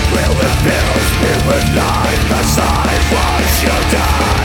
that will bills be when life as I was die?